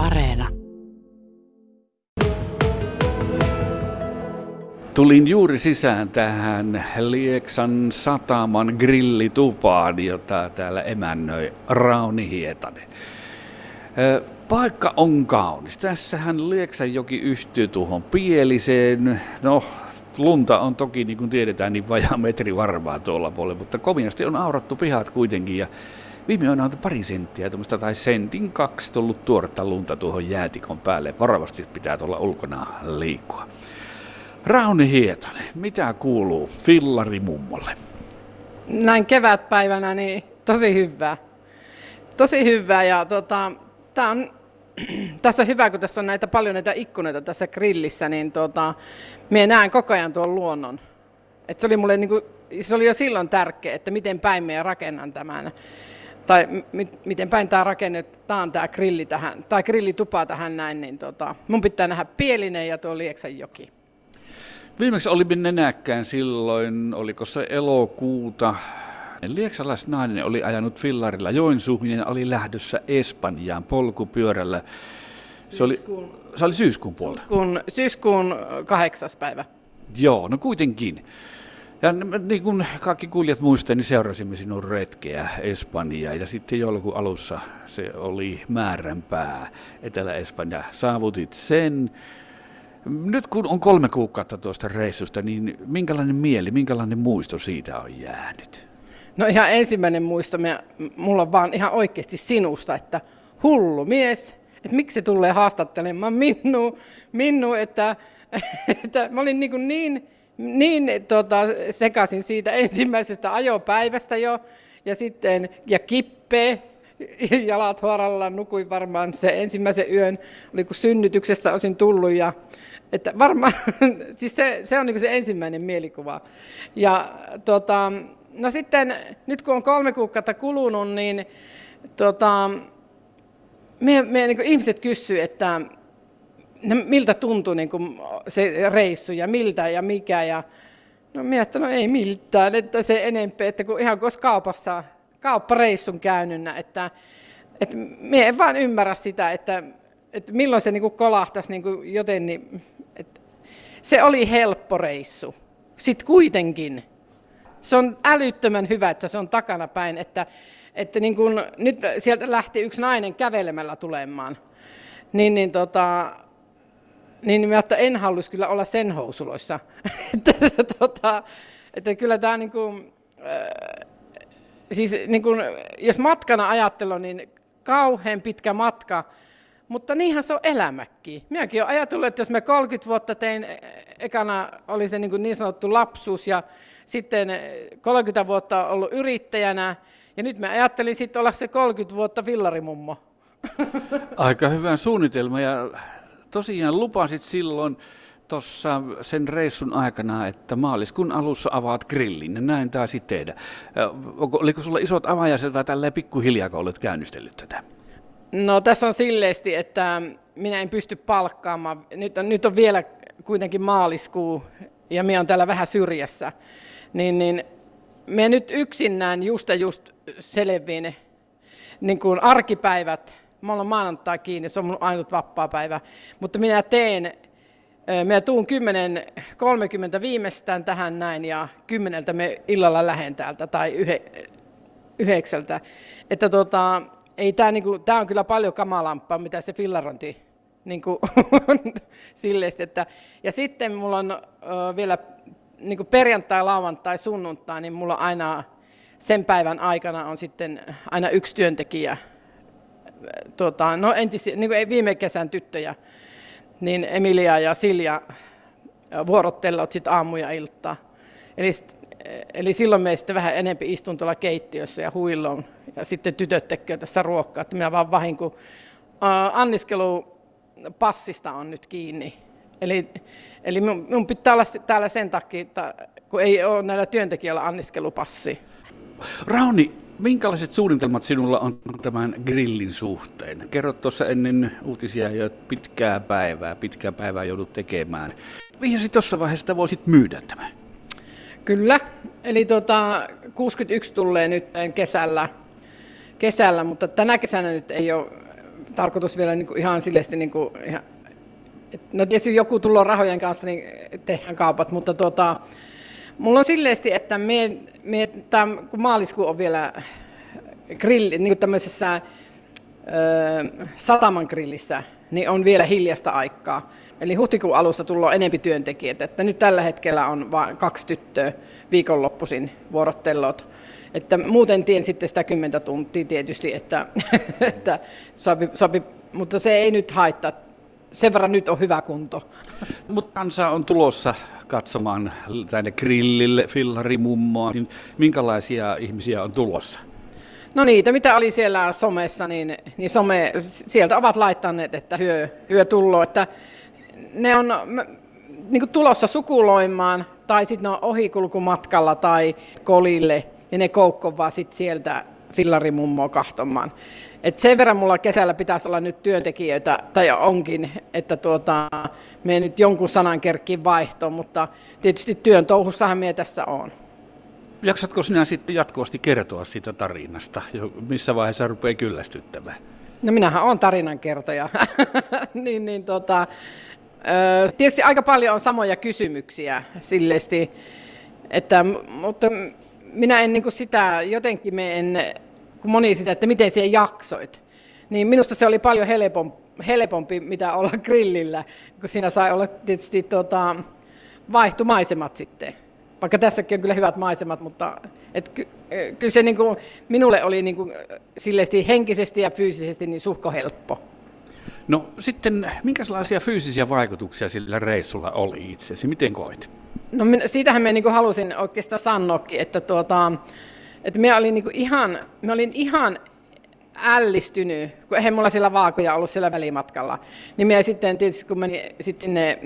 Areena. Tulin juuri sisään tähän Lieksan sataman grillitupaan, jota täällä emännöi Rauni Hietanen. Paikka on kaunis. Tässähän Lieksanjoki yhtyy tuohon Pieliseen. No, lunta on toki, niin kuin tiedetään, niin vajaa metri varmaa tuolla puolella, mutta komiasti on aurattu pihat kuitenkin. Ja viime on pari senttiä tai sentin kaksi tullut tuoretta lunta tuohon jäätikon päälle. Varovasti pitää tuolla ulkona liikkua. Rauni Hietanen, mitä kuuluu fillari mummolle? Näin kevätpäivänä niin tosi hyvää. Tosi hyvää ja tota, tää on, tässä on hyvä, kun tässä on näitä paljon näitä ikkunoita tässä grillissä, niin tota, minä näen koko ajan tuon luonnon. Et se, oli mulle, niin kuin, se oli jo silloin tärkeä, että miten päin minä rakennan tämän. Tai miten päin tämä rakennetaan tämä grilli tähän, tai grillitupa tähän näin, niin tota, mun pitää nähdä Pielinen ja tuo joki. Viimeksi olimme nenäkkään silloin, oliko se elokuuta. Lieksalaisnainen oli ajanut fillarilla Joensuuhun ja oli lähdössä Espanjaan polkupyörällä. Se oli, se oli syyskuun puolta. Syyskuun, syyskuun kahdeksas päivä. Joo, no kuitenkin. Ja niin kuin kaikki kuulijat muistavat, niin seurasimme sinun retkeä Espanjaan ja sitten joulukuun alussa se oli määränpää Etelä-Espanja. Saavutit sen nyt kun on kolme kuukautta tuosta reissusta, niin minkälainen mieli, minkälainen muisto siitä on jäänyt? No ihan ensimmäinen muisto, mulla on vaan ihan oikeasti sinusta, että hullu mies, että miksi se tulee haastattelemaan minua, minu, että, että mä olin niin, niin, niin tota, sekaisin siitä ensimmäisestä ajopäivästä jo, ja sitten, ja kippee, jalat huoralla, nukuin varmaan se ensimmäisen yön, oli kun synnytyksestä olisin tullut ja että varmaan, siis se, se on niin se ensimmäinen mielikuva. Ja tota, no sitten, nyt kun on kolme kuukautta kulunut, niin tota, me, me niin ihmiset kysyvät, että miltä tuntui niin kuin se reissu ja miltä ja mikä. Ja, no minä että no ei miltään, että se enempää, että kun ihan kun kaupassa, kauppareissun käynyt, että, että minä en vaan ymmärrä sitä, että, että milloin se niin kuin kolahtaisi niin kuin joten, niin se oli helppo reissu. Sitten kuitenkin. Se on älyttömän hyvä, että se on takana päin, että, että niin kun, nyt sieltä lähti yksi nainen kävelemällä tulemaan. Niin, niin, tota, niin mä että en haluaisi kyllä olla sen housuloissa. että, tota, että kyllä tämä niin kuin, äh, siis niin kuin, jos matkana ajattelen, niin kauhean pitkä matka, mutta niinhän se on elämäkin. Minäkin olen ajatellut, että jos mä 30 vuotta tein, e, ekana oli se niin, niin sanottu lapsuus ja sitten 30 vuotta ollut yrittäjänä ja nyt mä ajattelin sitten olla se 30 vuotta villarimummo. Aika hyvä suunnitelma ja tosiaan lupasit silloin tuossa sen reissun aikana, että maaliskuun alussa avaat grillin. Näin taisi tehdä. Oliko sulla isot avajaiset vai tälleen pikkuhiljaa, kun olet käynnistellyt tätä? No tässä on silleesti, että minä en pysty palkkaamaan. Nyt on, nyt on vielä kuitenkin maaliskuu ja minä on täällä vähän syrjässä. Niin, niin me nyt yksinään just ja just selviin niin kuin arkipäivät. Mä olen maanantai kiinni, se on mun ainut vapaa-päivä. Mutta minä teen, minä tuun 10.30 viimeistään tähän näin ja kymmeneltä me illalla lähden täältä tai yhe, yhdeksältä. Että tota, ei tämä, niinku, tämä on kyllä paljon kamalampaa, mitä se fillarointi niinku, silleesti, että, ja sitten mulla on ö, vielä niinku perjantai, lauantai, sunnuntai, niin mulla on aina sen päivän aikana on sitten aina yksi työntekijä, tuota, no entis, niin kuin viime kesän tyttöjä, niin Emilia ja Silja vuorottelevat sitten aamu ja iltaa. Eli eli silloin me sitten vähän enempi istun tuolla keittiössä ja huilloon. Ja sitten tytöt tekevät tässä ruokkaa, että minä vaan vahin, kun anniskelupassista on nyt kiinni. Eli, eli minun, minun pitää olla täällä sen takia, että kun ei ole näillä työntekijöillä anniskelupassi. Rauni, minkälaiset suunnitelmat sinulla on tämän grillin suhteen? Kerrot tuossa ennen uutisia jo pitkää päivää, pitkää päivää joudut tekemään. Mihin tuossa vaiheessa voisit myydä tämän? Kyllä, eli tota, 61 tulee nyt kesällä, kesällä, mutta tänä kesänä nyt ei ole tarkoitus vielä niin ihan silleesti, niin kuin, ihan, no tietysti joku tulo rahojen kanssa, niin tehdään kaupat, mutta tuota, mulla on silleesti, että me, me tämän, kun maaliskuu on vielä grilli, niin kuin tämmöisessä ö, sataman grillissä, niin on vielä hiljasta aikaa. Eli huhtikuun alusta tullaan enempi työntekijät, että nyt tällä hetkellä on vain kaksi tyttöä viikonloppuisin vuorottelot. Että muuten tien sitten sitä kymmentä tuntia tietysti, että, että sopi, sopi, mutta se ei nyt haittaa. Sen verran nyt on hyvä kunto. Mutta kansa on tulossa katsomaan tänne grillille, fillarimummoa. Niin minkälaisia ihmisiä on tulossa? No niitä, mitä oli siellä somessa, niin, niin some, sieltä ovat laittaneet, että hyö, hyö tullo, että ne on niin tulossa sukuloimaan tai sitten ne on ohikulkumatkalla tai kolille ja ne koukkovaa sitten sieltä fillarimummoa kahtomaan. Et sen verran mulla kesällä pitäisi olla nyt työntekijöitä, tai onkin, että tuota, me nyt jonkun sanan kerkkiin vaihtoon, mutta tietysti työn touhussahan me tässä on. Jaksatko sinä sitten jatkuvasti kertoa siitä tarinasta, missä vaiheessa rupeaa kyllästyttämään? No minähän olen tarinankertoja. niin, niin, tota, tietysti aika paljon on samoja kysymyksiä silleesti, että, mutta minä en niin kuin sitä, jotenkin me en, kun moni sitä, että miten siellä jaksoit, niin minusta se oli paljon helpompi, helpompi mitä olla grillillä, kun siinä sai olla tietysti tota, vaihtumaisemat sitten. Vaikka tässäkin on kyllä hyvät maisemat, mutta et ky, kyllä se niin kuin, minulle oli niin kuin, henkisesti ja fyysisesti niin suhko helppo. No sitten, minkälaisia fyysisiä vaikutuksia sillä reissulla oli itseesi? Miten koit? No minä, siitähän mä niin halusin oikeastaan sanoakin, että, tuota, että minä olin, niin ihan, minä olin ihan ällistynyt, kun eihän mulla siellä vaakoja ollut siellä välimatkalla. Niin minä sitten tietysti, kun menin sitten sinne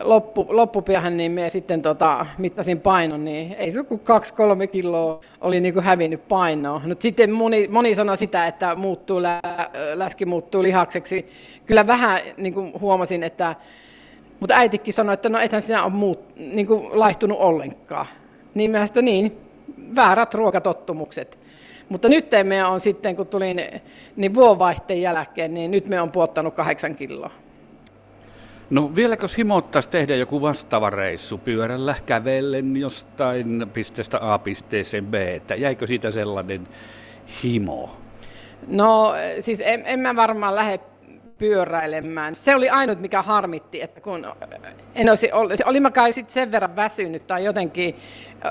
loppu, loppupiahan, niin minä sitten tota, mittasin painon, niin ei se kuin kaksi kolme kiloa oli niin kuin hävinnyt painoa. Nyt sitten moni, moni sanoi sitä, että muuttuu, lä, läski muuttuu lihakseksi. Kyllä vähän niin kuin huomasin, että mutta äitikin sanoi, että no ethän sinä ole muut, niin kuin laihtunut ollenkaan. Niin mä sitä niin, väärät ruokatottumukset. Mutta nyt me on sitten, kun tulin niin vuonvaihteen jälkeen, niin nyt me on puottanut kahdeksan kiloa. No vieläkö himottaisi tehdä joku vastaava reissu pyörällä, kävellen jostain pisteestä A pisteeseen B, että jäikö siitä sellainen himo? No siis en, en mä varmaan lähde pyöräilemään. Se oli ainut, mikä harmitti, että kun en olisi, oli mä kai sit sen verran väsynyt tai jotenkin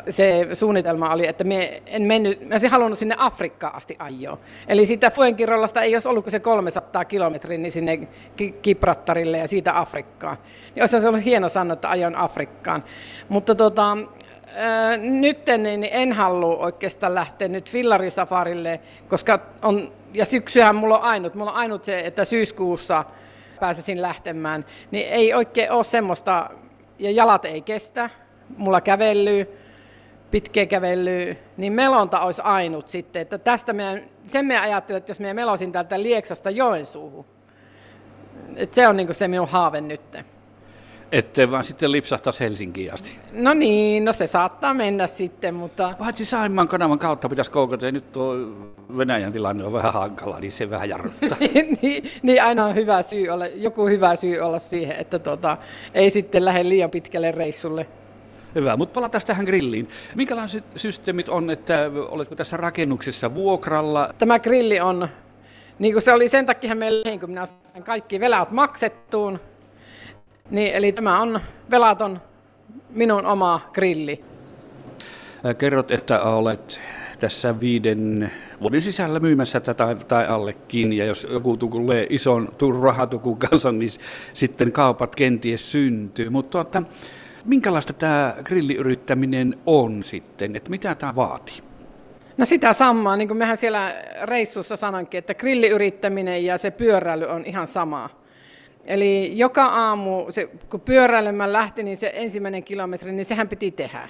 se suunnitelma oli, että me en mennyt, mä olisin halunnut sinne Afrikkaan asti ajoa. Eli siitä Fuenkirollasta ei olisi ollut kuin se 300 kilometriä niin sinne Kiprattarille ja siitä Afrikkaan. Niin olisi se ollut hieno sanoa, että ajon Afrikkaan. Mutta tota, nyt niin en halua oikeastaan lähteä nyt fillarisafarille, koska on ja syksyhän mulla on ainut, mulla on ainut se, että syyskuussa pääsisin lähtemään, niin ei oikein ole semmoista, ja jalat ei kestä, mulla kävellyy, pitkä kävely, niin melonta olisi ainut sitten, että tästä meidän, sen me ajattelin, että jos me melosin täältä Lieksasta Joensuuhun, että se on niin se minun haave nytten. Ettei vaan sitten lipsahtaisi Helsinkiin asti. No niin, no se saattaa mennä sitten, mutta... Paitsi Saimaan kanavan kautta pitäisi koukata, ja nyt tuo Venäjän tilanne on vähän hankala, niin se vähän jarruttaa. niin, niin, aina on hyvä syy olla, joku hyvä syy olla siihen, että tota, ei sitten lähde liian pitkälle reissulle. Hyvä, mutta palataan tähän grilliin. Minkälaiset systeemit on, että oletko tässä rakennuksessa vuokralla? Tämä grilli on, niin kuin se oli sen takia meillä, kun minä kaikki velat maksettuun, niin, eli tämä on velaton minun oma grilli. Kerrot, että olet tässä viiden vuoden sisällä myymässä tätä tai allekin, ja jos joku tulee ison rahatukun kanssa, niin sitten kaupat kenties syntyy. Mutta tuota, minkälaista tämä grilliyrittäminen on sitten, että mitä tämä vaatii? No sitä samaa, niin kuin mehän siellä reissussa sanonkin, että grilliyrittäminen ja se pyöräily on ihan samaa. Eli joka aamu, se, kun pyöräilemään lähti, niin se ensimmäinen kilometri, niin sehän piti tehdä.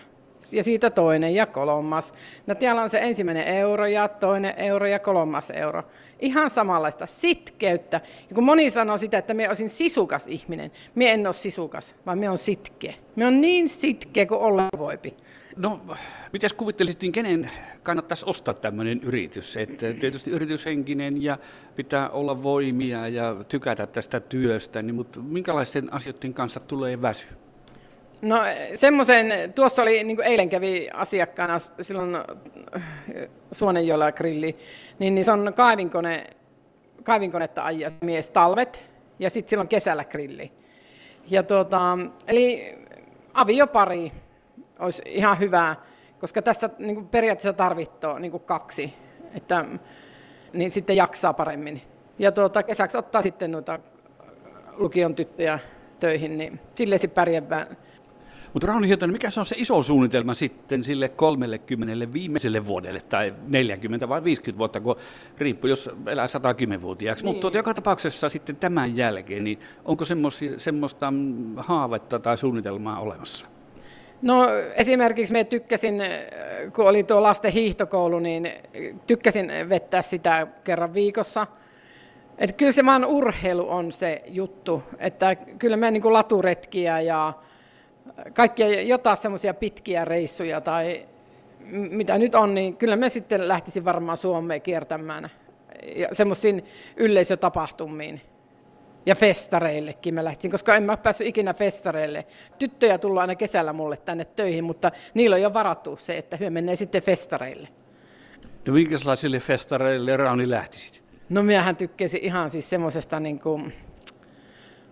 Ja siitä toinen ja kolmas. No täällä on se ensimmäinen euro ja toinen euro ja kolmas euro. Ihan samanlaista sitkeyttä. Ja kun moni sanoo sitä, että me olisin sisukas ihminen, me en ole sisukas, vaan me on sitkeä. Me on niin sitkeä kuin olla voipi. No, miten kuvittelisit, niin kenen kannattaisi ostaa tämmöinen yritys? Että tietysti yrityshenkinen ja pitää olla voimia ja tykätä tästä työstä, niin, mutta minkälaisten asioiden kanssa tulee väsy? No semmoisen, tuossa oli, niin kuin eilen kävi asiakkaana silloin Suonenjoella grilli, niin, niin se on kaivinkone, kaivinkonetta ajaa mies talvet ja sitten silloin kesällä grilli. Ja tuota, eli aviopari olisi ihan hyvä, koska tässä niin kuin periaatteessa tarvitsee niin kuin kaksi, että niin sitten jaksaa paremmin. Ja tuota, kesäksi ottaa sitten noita lukion tyttöjä töihin, niin sille se pärjää mutta Rauni Hietanen, mikä se on se iso suunnitelma sitten sille 30 viimeiselle vuodelle tai 40 vai 50 vuotta, kun riippuu, jos elää 110-vuotiaaksi. Niin. Mutta tuota, joka tapauksessa sitten tämän jälkeen, niin onko semmoista haavetta tai suunnitelmaa olemassa? No esimerkiksi me tykkäsin, kun oli tuo lasten hiihtokoulu, niin tykkäsin vettää sitä kerran viikossa. Et kyllä se vaan urheilu on se juttu, että kyllä me niin laturetkiä ja kaikkia jotain semmoisia pitkiä reissuja tai mitä nyt on, niin kyllä me sitten lähtisin varmaan Suomeen kiertämään ja semmoisiin yleisötapahtumiin ja festareillekin mä lähtisin, koska en mä päässyt ikinä festareille. Tyttöjä tullut aina kesällä mulle tänne töihin, mutta niillä on jo varattu se, että hyö menee sitten festareille. No minkälaisille festareille Rauni lähtisit? No minähän tykkäsin ihan siis semmoisesta niin kuin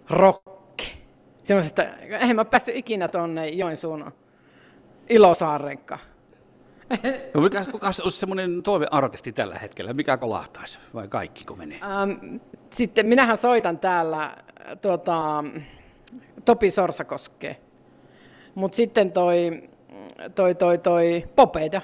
rock semmoisesta, eihän mä päässyt ikinä tuonne Joensuun Ilosaareenkaan. No mikä, kuka olisi semmoinen toiveartisti tällä hetkellä? Mikä kolahtaisi vai kaikki kun menee? Ähm, sitten minähän soitan täällä tuota, Topi Sorsakoske. Mutta sitten toi, toi, toi, toi Popeda.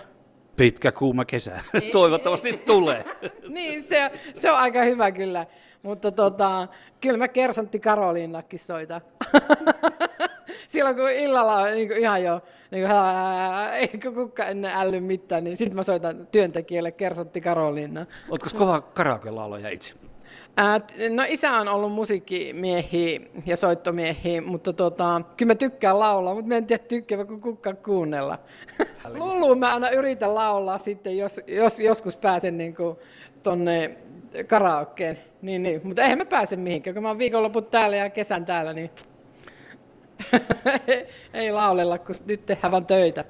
Pitkä kuuma kesä. Toivottavasti tulee. niin, se, se on aika hyvä kyllä. Mutta tota, kyllä mä Kersantti Karoliinakin soitan. Silloin kun illalla on niin ihan jo, niin kuin, ää, ei kukaan ennen älly mitään, niin sitten mä soitan työntekijälle Kersantti Karoliina. Oletko kova karaoke-laulaja itse? Ää, no isä on ollut musiikkimiehi ja soittomiehi, mutta tota, kyllä mä tykkään laulaa, mutta mä en tiedä tykkäävä kuin kukaan kuunnella. Lulu mä aina yritän laulaa sitten, jos, jos joskus pääsen niin kuin tonne karaokeen. Niin, niin. Mutta eihän mä pääse mihinkään, kun mä oon viikonloput täällä ja kesän täällä, niin ei laulella, kun nyt tehdään vaan töitä.